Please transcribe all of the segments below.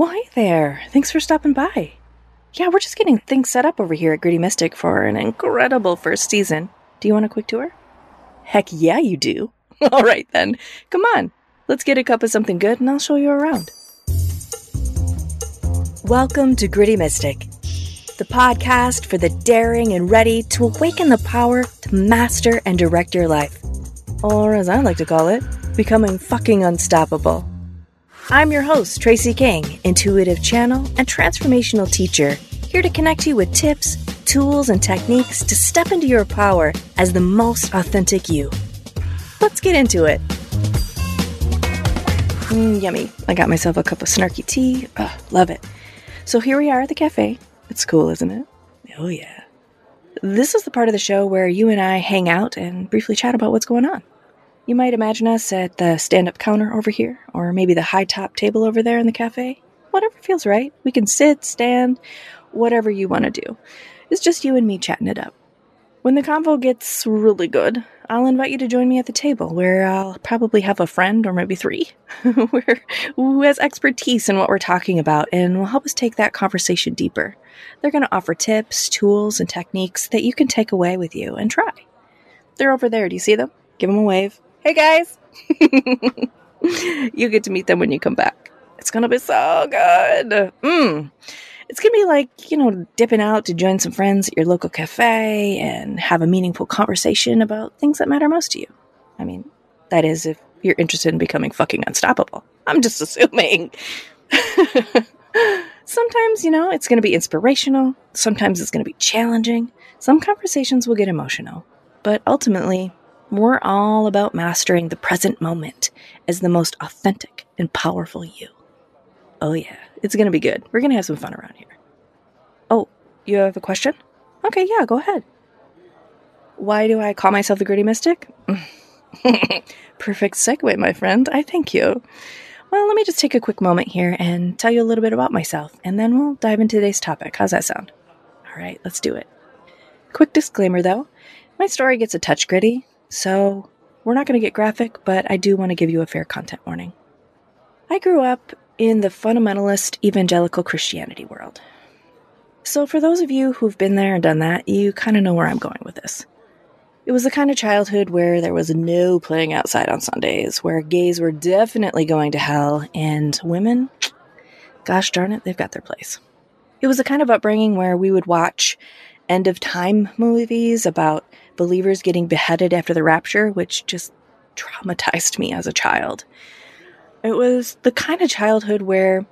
Well, hey there. Thanks for stopping by. Yeah, we're just getting things set up over here at Gritty Mystic for an incredible first season. Do you want a quick tour? Heck yeah, you do. All right then. Come on. Let's get a cup of something good and I'll show you around. Welcome to Gritty Mystic, the podcast for the daring and ready to awaken the power to master and direct your life. Or as I like to call it, becoming fucking unstoppable. I'm your host, Tracy King, intuitive channel and transformational teacher, here to connect you with tips, tools, and techniques to step into your power as the most authentic you. Let's get into it. Mm, yummy. I got myself a cup of snarky tea. Love it. So here we are at the cafe. It's cool, isn't it? Oh, yeah. This is the part of the show where you and I hang out and briefly chat about what's going on. You might imagine us at the stand up counter over here, or maybe the high top table over there in the cafe. Whatever feels right. We can sit, stand, whatever you want to do. It's just you and me chatting it up. When the convo gets really good, I'll invite you to join me at the table where I'll probably have a friend or maybe three who has expertise in what we're talking about and will help us take that conversation deeper. They're going to offer tips, tools, and techniques that you can take away with you and try. They're over there. Do you see them? Give them a wave. Hey guys! you get to meet them when you come back. It's gonna be so good. Mm. It's gonna be like, you know, dipping out to join some friends at your local cafe and have a meaningful conversation about things that matter most to you. I mean, that is if you're interested in becoming fucking unstoppable. I'm just assuming. Sometimes, you know, it's going to be inspirational. Sometimes it's going to be challenging. Some conversations will get emotional. But ultimately, we're all about mastering the present moment as the most authentic and powerful you. Oh, yeah, it's going to be good. We're going to have some fun around here. Oh, you have a question? Okay, yeah, go ahead. Why do I call myself the Gritty Mystic? Perfect segue, my friend. I thank you. Well, let me just take a quick moment here and tell you a little bit about myself, and then we'll dive into today's topic. How's that sound? All right, let's do it. Quick disclaimer though my story gets a touch gritty, so, we're not going to get graphic, but I do want to give you a fair content warning. I grew up in the fundamentalist evangelical Christianity world. So, for those of you who've been there and done that, you kind of know where I'm going with this. It was the kind of childhood where there was no playing outside on Sundays, where gays were definitely going to hell, and women, gosh darn it, they've got their place. It was the kind of upbringing where we would watch end of time movies about believers getting beheaded after the rapture, which just traumatized me as a child. It was the kind of childhood where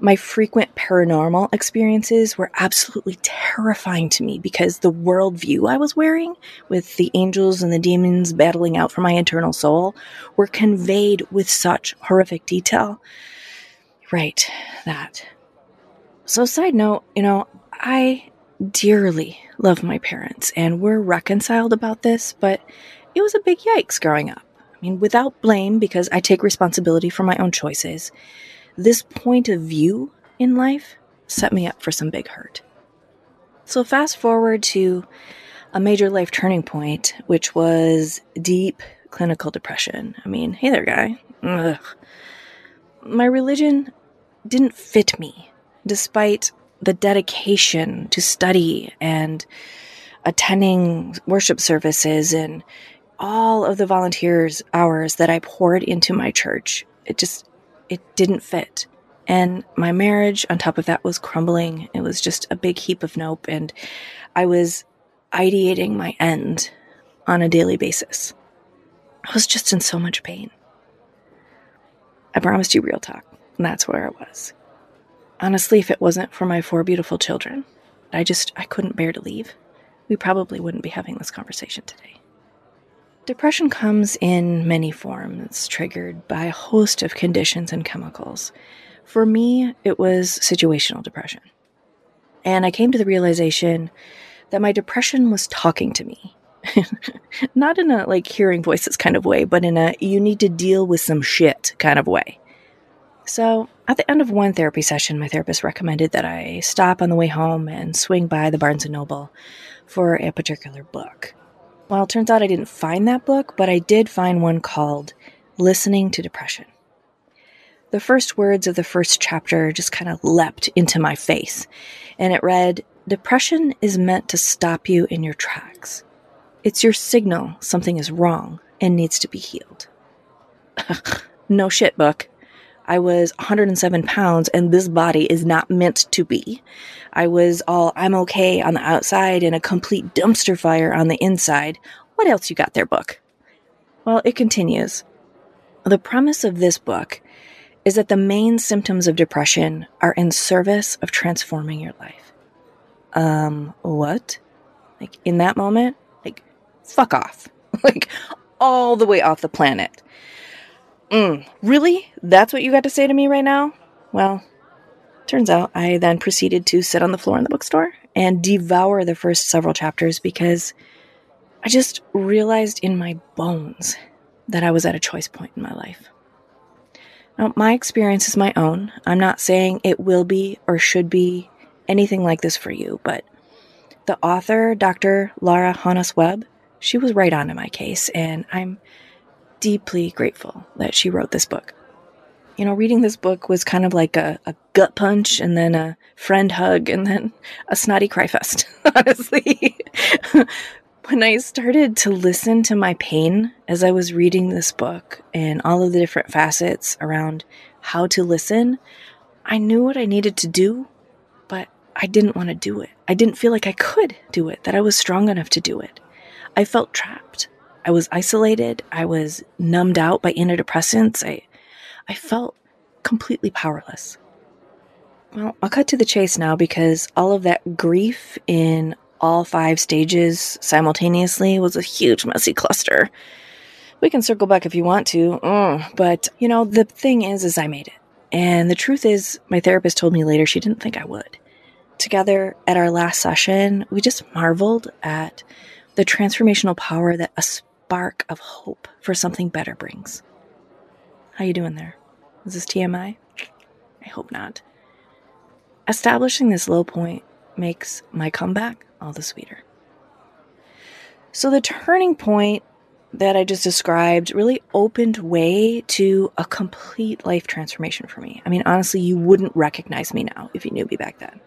my frequent paranormal experiences were absolutely terrifying to me because the worldview I was wearing, with the angels and the demons battling out for my internal soul, were conveyed with such horrific detail. Right, that. So, side note, you know, I dearly love my parents and we're reconciled about this, but it was a big yikes growing up. I mean, without blame, because I take responsibility for my own choices, this point of view in life set me up for some big hurt. So, fast forward to a major life turning point, which was deep clinical depression. I mean, hey there, guy. Ugh. My religion didn't fit me, despite the dedication to study and attending worship services and all of the volunteers hours that I poured into my church. It just it didn't fit. And my marriage on top of that was crumbling. It was just a big heap of nope and I was ideating my end on a daily basis. I was just in so much pain. I promised you real talk, and that's where I was. Honestly, if it wasn't for my four beautiful children, I just I couldn't bear to leave. We probably wouldn't be having this conversation today. Depression comes in many forms, triggered by a host of conditions and chemicals. For me, it was situational depression. And I came to the realization that my depression was talking to me. Not in a like hearing voices kind of way, but in a you need to deal with some shit kind of way. So, at the end of one therapy session, my therapist recommended that I stop on the way home and swing by the Barnes and Noble for a particular book. Well, it turns out I didn't find that book, but I did find one called Listening to Depression. the first words of the first chapter just kind of leapt into my face. And it read Depression is meant to stop you in your tracks. It's your signal something is wrong and needs to be healed. no shit, book. I was 107 pounds and this body is not meant to be. I was all I'm okay on the outside and a complete dumpster fire on the inside. What else you got there, book? Well, it continues. The premise of this book is that the main symptoms of depression are in service of transforming your life. Um, what? Like in that moment, like fuck off. like all the way off the planet. Mm, really? That's what you got to say to me right now? Well, turns out I then proceeded to sit on the floor in the bookstore and devour the first several chapters because I just realized in my bones that I was at a choice point in my life. Now, my experience is my own. I'm not saying it will be or should be anything like this for you, but the author, Dr. Laura Honos-Webb, she was right on in my case, and I'm deeply grateful that she wrote this book. You know, reading this book was kind of like a, a gut punch and then a friend hug and then a snotty cry fest, honestly. when I started to listen to my pain as I was reading this book and all of the different facets around how to listen, I knew what I needed to do, but I didn't want to do it. I didn't feel like I could do it, that I was strong enough to do it. I felt trapped. I was isolated. I was numbed out by antidepressants. I, I felt completely powerless. Well, I'll cut to the chase now because all of that grief in all five stages simultaneously was a huge, messy cluster. We can circle back if you want to, mm, but you know, the thing is, is I made it. And the truth is, my therapist told me later she didn't think I would. Together at our last session, we just marveled at the transformational power that a spark of hope for something better brings. How you doing there? Is this TMI? I hope not. Establishing this low point makes my comeback all the sweeter. So the turning point that I just described really opened way to a complete life transformation for me. I mean, honestly, you wouldn't recognize me now if you knew me back then.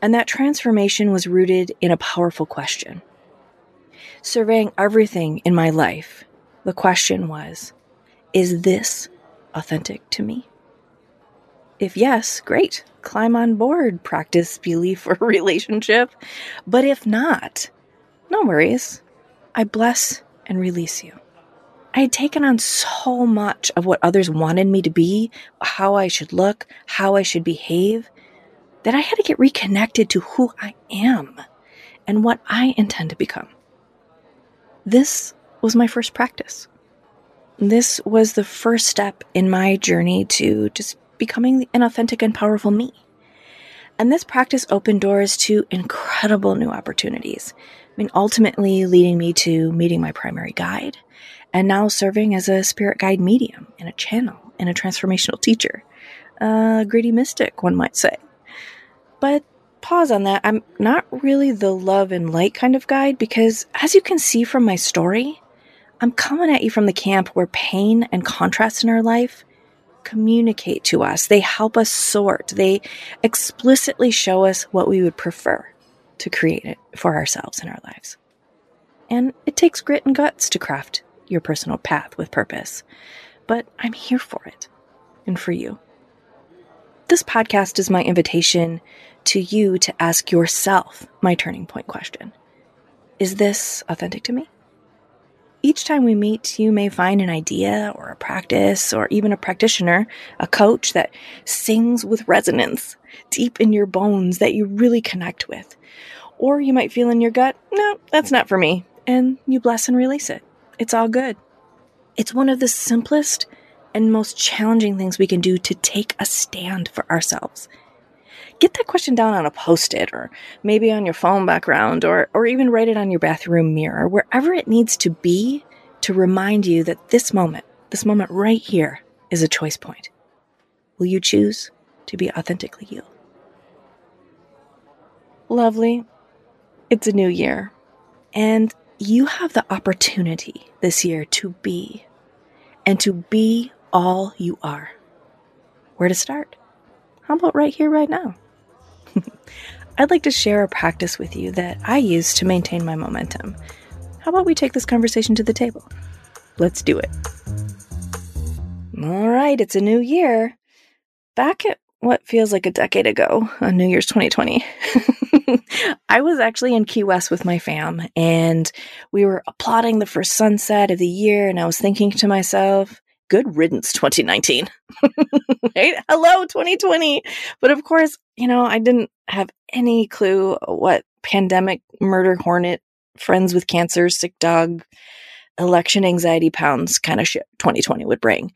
And that transformation was rooted in a powerful question. Surveying everything in my life, the question was Is this authentic to me? If yes, great, climb on board, practice belief or relationship. But if not, no worries. I bless and release you. I had taken on so much of what others wanted me to be, how I should look, how I should behave, that I had to get reconnected to who I am and what I intend to become. This was my first practice. This was the first step in my journey to just becoming an authentic and powerful me. And this practice opened doors to incredible new opportunities. I mean, ultimately leading me to meeting my primary guide and now serving as a spirit guide medium and a channel and a transformational teacher. A gritty mystic, one might say. But pause on that. I'm not really the love and light kind of guide because, as you can see from my story, I'm coming at you from the camp where pain and contrast in our life communicate to us. They help us sort. They explicitly show us what we would prefer to create it for ourselves in our lives. And it takes grit and guts to craft your personal path with purpose. But I'm here for it and for you. This podcast is my invitation to you to ask yourself my turning point question Is this authentic to me? Each time we meet, you may find an idea or a practice or even a practitioner, a coach that sings with resonance deep in your bones that you really connect with. Or you might feel in your gut, no, that's not for me. And you bless and release it. It's all good. It's one of the simplest and most challenging things we can do to take a stand for ourselves get that question down on a post-it or maybe on your phone background or, or even write it on your bathroom mirror, wherever it needs to be to remind you that this moment, this moment right here is a choice point. Will you choose to be authentically you? Lovely. It's a new year. And you have the opportunity this year to be and to be all you are. where to start? How about right here, right now? I'd like to share a practice with you that I use to maintain my momentum. How about we take this conversation to the table? Let's do it. All right, it's a new year. Back at what feels like a decade ago on New Year's 2020, I was actually in Key West with my fam and we were applauding the first sunset of the year. And I was thinking to myself, good riddance 2019. right? Hello 2020. But of course, you know, I didn't have any clue what pandemic, murder hornet, friends with cancer, sick dog, election anxiety pounds kind of shit 2020 would bring.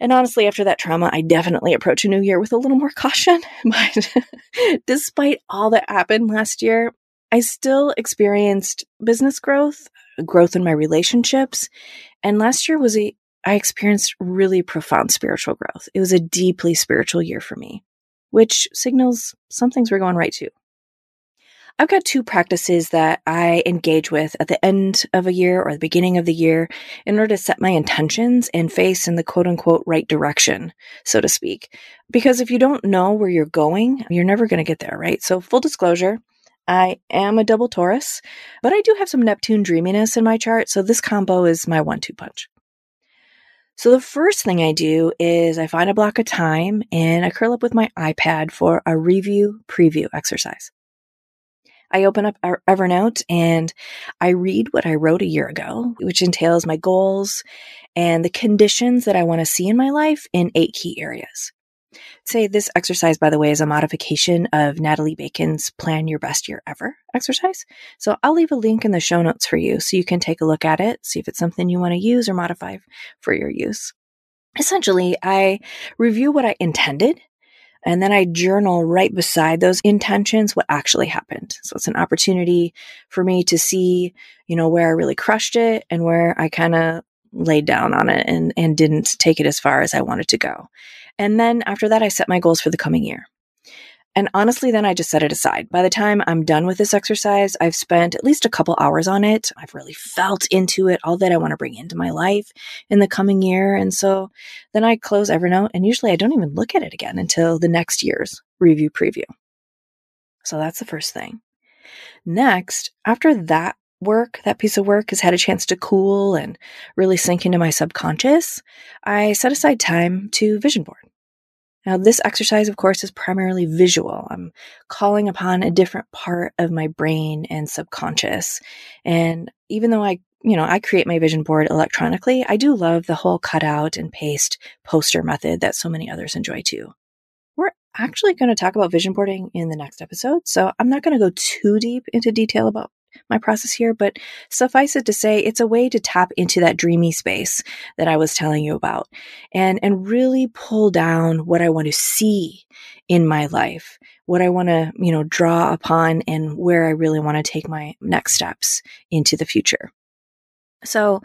And honestly, after that trauma, I definitely approach a new year with a little more caution. But despite all that happened last year, I still experienced business growth, growth in my relationships. And last year was a, I experienced really profound spiritual growth. It was a deeply spiritual year for me, which signals some things were going right too. I've got two practices that I engage with at the end of a year or the beginning of the year in order to set my intentions and face in the quote unquote right direction, so to speak. Because if you don't know where you're going, you're never going to get there, right? So, full disclosure, I am a double Taurus, but I do have some Neptune dreaminess in my chart. So, this combo is my one two punch. So the first thing I do is I find a block of time and I curl up with my iPad for a review preview exercise. I open up Evernote and I read what I wrote a year ago, which entails my goals and the conditions that I want to see in my life in eight key areas. Say this exercise, by the way, is a modification of Natalie Bacon's Plan Your Best Year Ever exercise. So I'll leave a link in the show notes for you so you can take a look at it, see if it's something you want to use or modify for your use. Essentially, I review what I intended and then I journal right beside those intentions what actually happened. So it's an opportunity for me to see, you know, where I really crushed it and where I kind of laid down on it and, and didn't take it as far as I wanted to go. And then after that, I set my goals for the coming year. And honestly, then I just set it aside. By the time I'm done with this exercise, I've spent at least a couple hours on it. I've really felt into it, all that I want to bring into my life in the coming year. And so then I close Evernote and usually I don't even look at it again until the next year's review preview. So that's the first thing. Next, after that work, that piece of work has had a chance to cool and really sink into my subconscious, I set aside time to vision board. Now, this exercise, of course, is primarily visual. I'm calling upon a different part of my brain and subconscious. And even though I, you know, I create my vision board electronically, I do love the whole cutout and paste poster method that so many others enjoy too. We're actually going to talk about vision boarding in the next episode. So I'm not going to go too deep into detail about my process here, but suffice it to say, it's a way to tap into that dreamy space that I was telling you about and, and really pull down what I want to see in my life, what I want to, you know, draw upon and where I really want to take my next steps into the future. So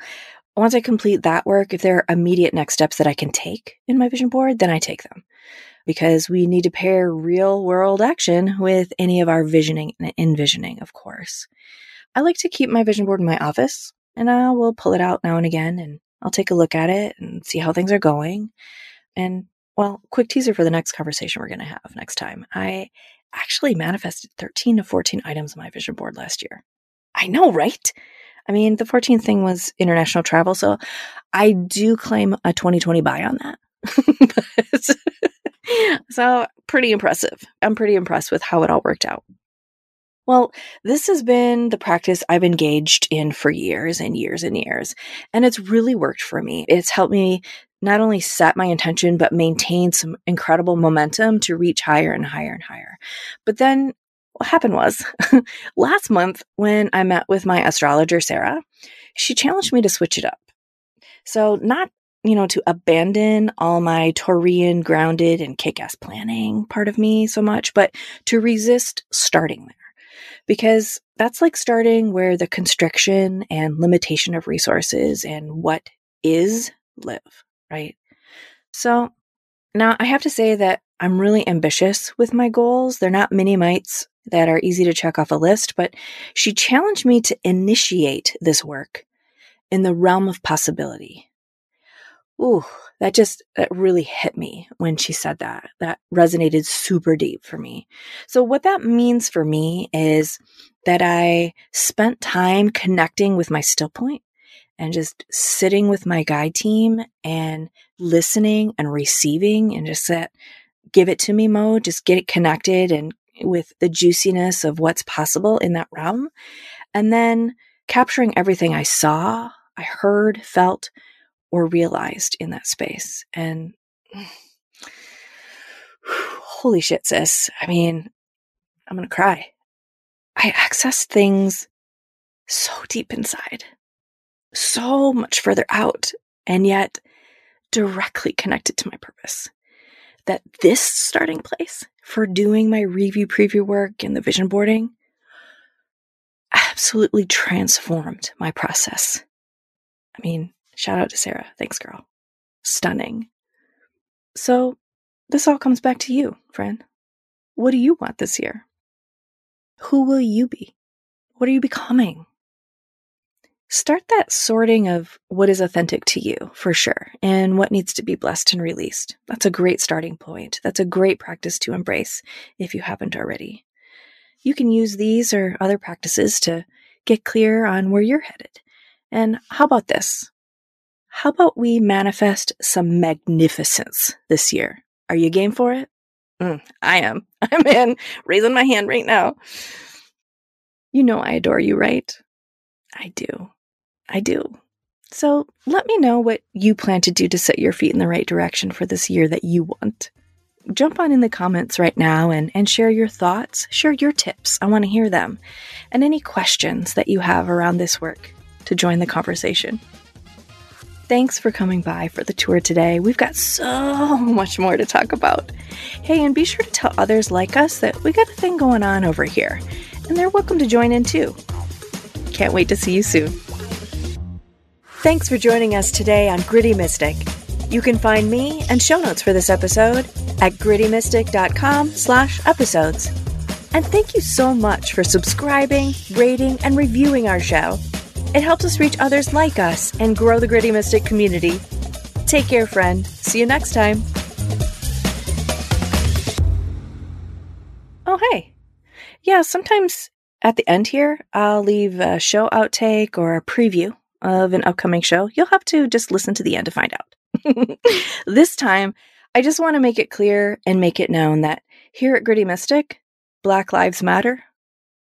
once I complete that work, if there are immediate next steps that I can take in my vision board, then I take them because we need to pair real world action with any of our visioning and envisioning, of course. I like to keep my vision board in my office and I will pull it out now and again and I'll take a look at it and see how things are going. And well, quick teaser for the next conversation we're going to have next time. I actually manifested 13 to 14 items on my vision board last year. I know, right? I mean, the 14th thing was international travel. So I do claim a 2020 bye on that. so pretty impressive. I'm pretty impressed with how it all worked out. Well, this has been the practice I've engaged in for years and years and years, and it's really worked for me. It's helped me not only set my intention, but maintain some incredible momentum to reach higher and higher and higher. But then what happened was last month when I met with my astrologer, Sarah, she challenged me to switch it up. So, not you know, to abandon all my Taurian grounded and kick ass planning part of me so much, but to resist starting there because that's like starting where the constriction and limitation of resources and what is live, right? So now I have to say that I'm really ambitious with my goals. They're not mini mites that are easy to check off a list, but she challenged me to initiate this work in the realm of possibility. Ooh, that just that really hit me when she said that. That resonated super deep for me. So what that means for me is that I spent time connecting with my still point and just sitting with my guide team and listening and receiving and just that give it to me mode, just get it connected and with the juiciness of what's possible in that realm. And then capturing everything I saw, I heard, felt, or realized in that space. And holy shit, sis. I mean, I'm going to cry. I accessed things so deep inside, so much further out, and yet directly connected to my purpose. That this starting place for doing my review preview work and the vision boarding absolutely transformed my process. I mean, shout out to Sarah. Thanks, girl. Stunning. So, this all comes back to you, friend. What do you want this year? Who will you be? What are you becoming? Start that sorting of what is authentic to you for sure and what needs to be blessed and released. That's a great starting point. That's a great practice to embrace if you haven't already. You can use these or other practices to get clear on where you're headed. And how about this? How about we manifest some magnificence this year? Are you game for it? Mm, I am. I'm in, raising my hand right now. You know I adore you, right? I do. I do. So let me know what you plan to do to set your feet in the right direction for this year that you want. Jump on in the comments right now and, and share your thoughts, share your tips. I want to hear them. And any questions that you have around this work to join the conversation. Thanks for coming by for the tour today. We've got so much more to talk about. Hey, and be sure to tell others like us that we got a thing going on over here, and they're welcome to join in too. Can't wait to see you soon. Thanks for joining us today on Gritty Mystic. You can find me and show notes for this episode at grittymystic.com slash episodes. And thank you so much for subscribing, rating, and reviewing our show. It helps us reach others like us and grow the Gritty Mystic community. Take care, friend. See you next time. Oh, hey. Yeah, sometimes at the end here, I'll leave a show outtake or a preview of an upcoming show. You'll have to just listen to the end to find out. this time, I just want to make it clear and make it known that here at Gritty Mystic, Black Lives Matter,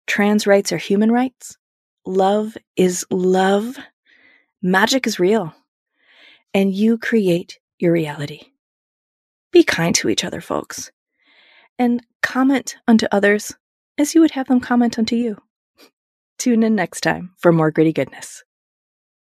trans rights are human rights, love is love, magic is real, and you create your reality. Be kind to each other, folks, and comment unto others as you would have them comment unto you. Tune in next time for more gritty goodness.